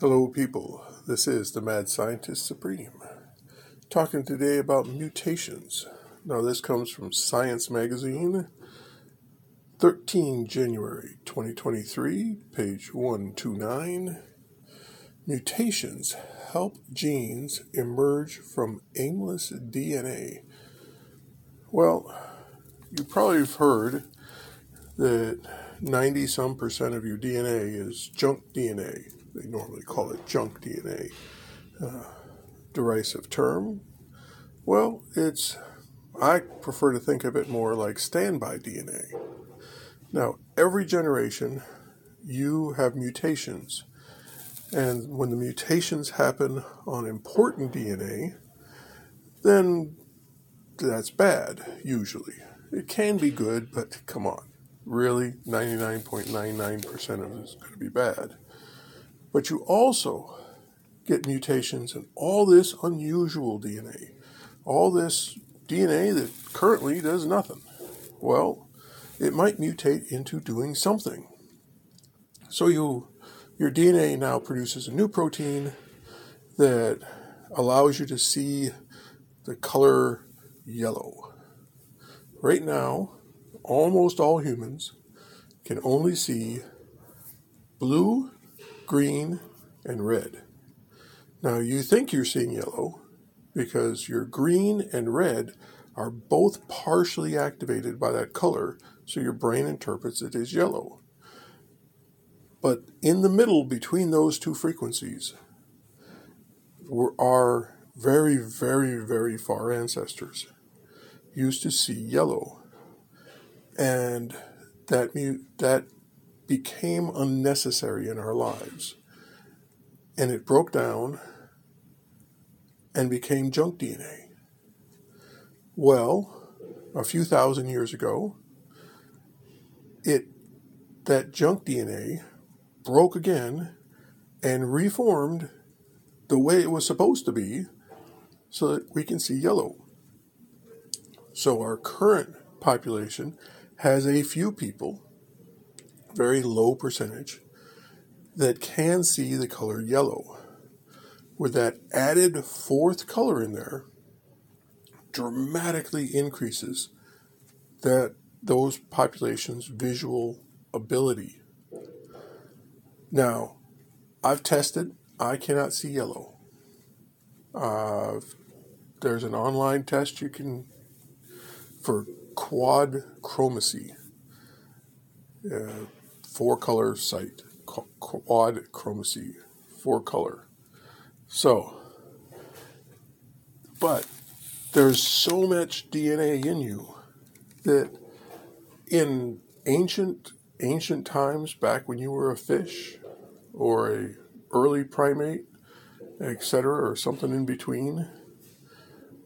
Hello, people. This is the Mad Scientist Supreme. Talking today about mutations. Now, this comes from Science Magazine, 13 January 2023, page 129. Mutations help genes emerge from aimless DNA. Well, you probably have heard that 90 some percent of your DNA is junk DNA they normally call it junk DNA. Uh, derisive term. Well, it's, I prefer to think of it more like standby DNA. Now, every generation, you have mutations. And when the mutations happen on important DNA, then that's bad, usually. It can be good, but come on. Really, 99.99% of it is going to be bad. But you also get mutations in all this unusual DNA, all this DNA that currently does nothing. Well, it might mutate into doing something. So you your DNA now produces a new protein that allows you to see the color yellow. Right now, almost all humans can only see blue green, and red. Now you think you're seeing yellow because your green and red are both partially activated by that color, so your brain interprets it as yellow. But in the middle between those two frequencies are very, very, very far ancestors used to see yellow. And that, that became unnecessary in our lives. And it broke down and became junk DNA. Well, a few thousand years ago, it that junk DNA broke again and reformed the way it was supposed to be so that we can see yellow. So our current population has a few people very low percentage that can see the color yellow. With that added fourth color in there, dramatically increases that those populations' visual ability. Now, I've tested, I cannot see yellow. Uh, there's an online test you can for quad chromacy. Uh, four color sight, quad chromacy, four color. So, but there's so much DNA in you that in ancient ancient times, back when you were a fish or a early primate, etc., or something in between,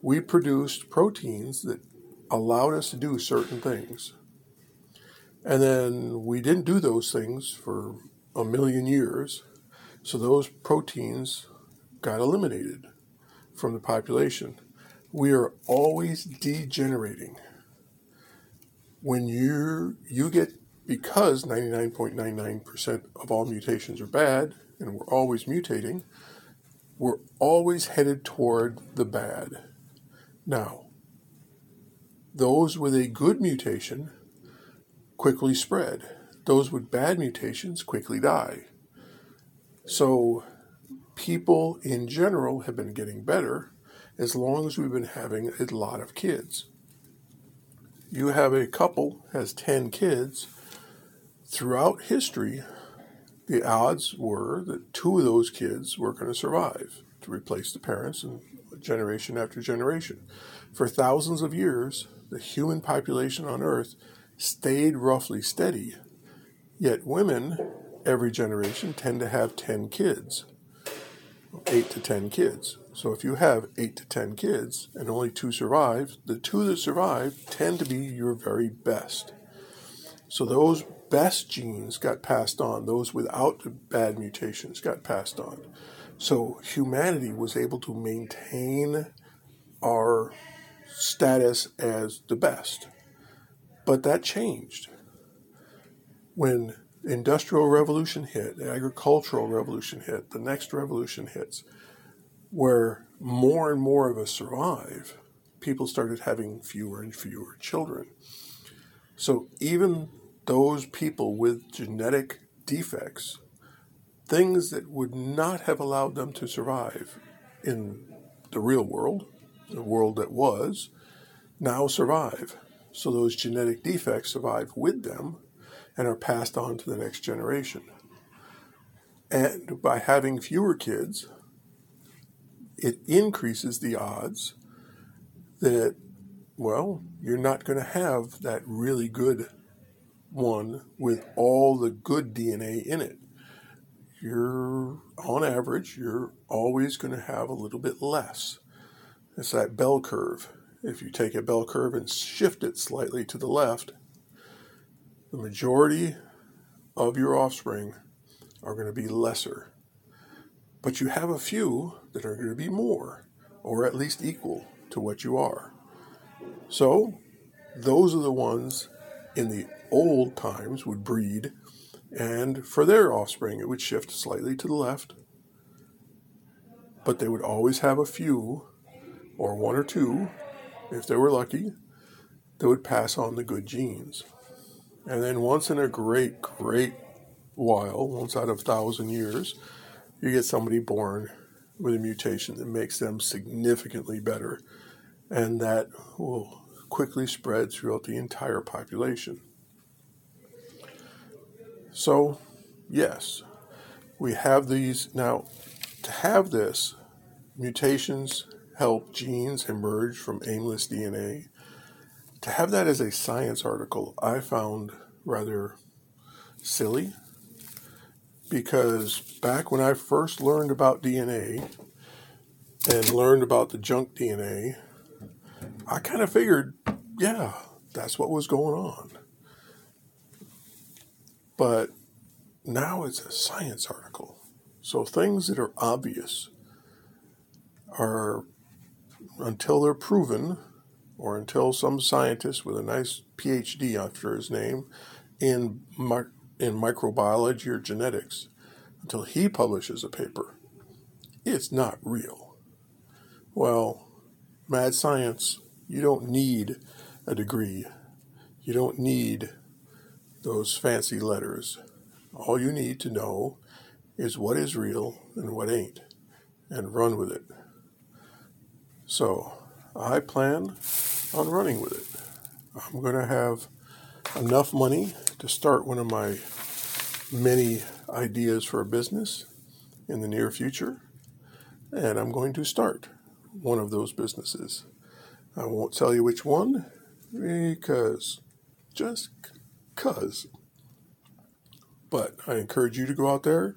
we produced proteins that allowed us to do certain things. And then we didn't do those things for a million years. So those proteins got eliminated from the population. We are always degenerating. When you you get because 99.99% of all mutations are bad and we're always mutating, we're always headed toward the bad. Now, those with a good mutation quickly spread. Those with bad mutations quickly die. So, people in general have been getting better as long as we've been having a lot of kids. You have a couple has 10 kids. Throughout history, the odds were that two of those kids were going to survive to replace the parents and generation after generation. For thousands of years, the human population on Earth stayed roughly steady. Yet women, every generation, tend to have 10 kids, 8 to 10 kids. So if you have 8 to 10 kids and only two survive, the two that survive tend to be your very best. So those best genes got passed on, those without bad mutations got passed on. So humanity was able to maintain our status as the best. But that changed when industrial revolution hit, the agricultural revolution hit, the next revolution hits, where more and more of us survive, people started having fewer and fewer children. So even those people with genetic defects, things that would not have allowed them to survive in the real world, the world that was, now survive. So those genetic defects survive with them and are passed on to the next generation. And by having fewer kids, it increases the odds that, well, you're not going to have that really good one with all the good DNA in it. You're, on average, you're always going to have a little bit less. It's that bell curve. If you take a bell curve and shift it slightly to the left, the majority of your offspring are going to be lesser. But you have a few that are going to be more, or at least equal to what you are. So, those are the ones in the old times would breed, and for their offspring, it would shift slightly to the left. But they would always have a few, or one or two, if they were lucky, they would pass on the good genes. And then once in a great, great while, once out of a thousand years, you get somebody born with a mutation that makes them significantly better, and that will quickly spread throughout the entire population. So, yes, we have these. Now, to have this, mutations help genes emerge from aimless DNA to have that as a science article, I found rather silly because back when I first learned about DNA and learned about the junk DNA, I kind of figured, yeah, that's what was going on. But now it's a science article. So things that are obvious are, until they're proven, or until some scientist with a nice PhD after his name in, in microbiology or genetics, until he publishes a paper, it's not real. Well, mad science, you don't need a degree. You don't need those fancy letters. All you need to know is what is real and what ain't, and run with it. So, I plan on running with it. I'm going to have enough money to start one of my many ideas for a business in the near future, and I'm going to start one of those businesses. I won't tell you which one because just cuz. But I encourage you to go out there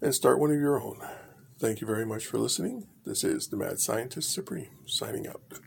and start one of your own. Thank you very much for listening. This is the Mad Scientist Supreme signing out.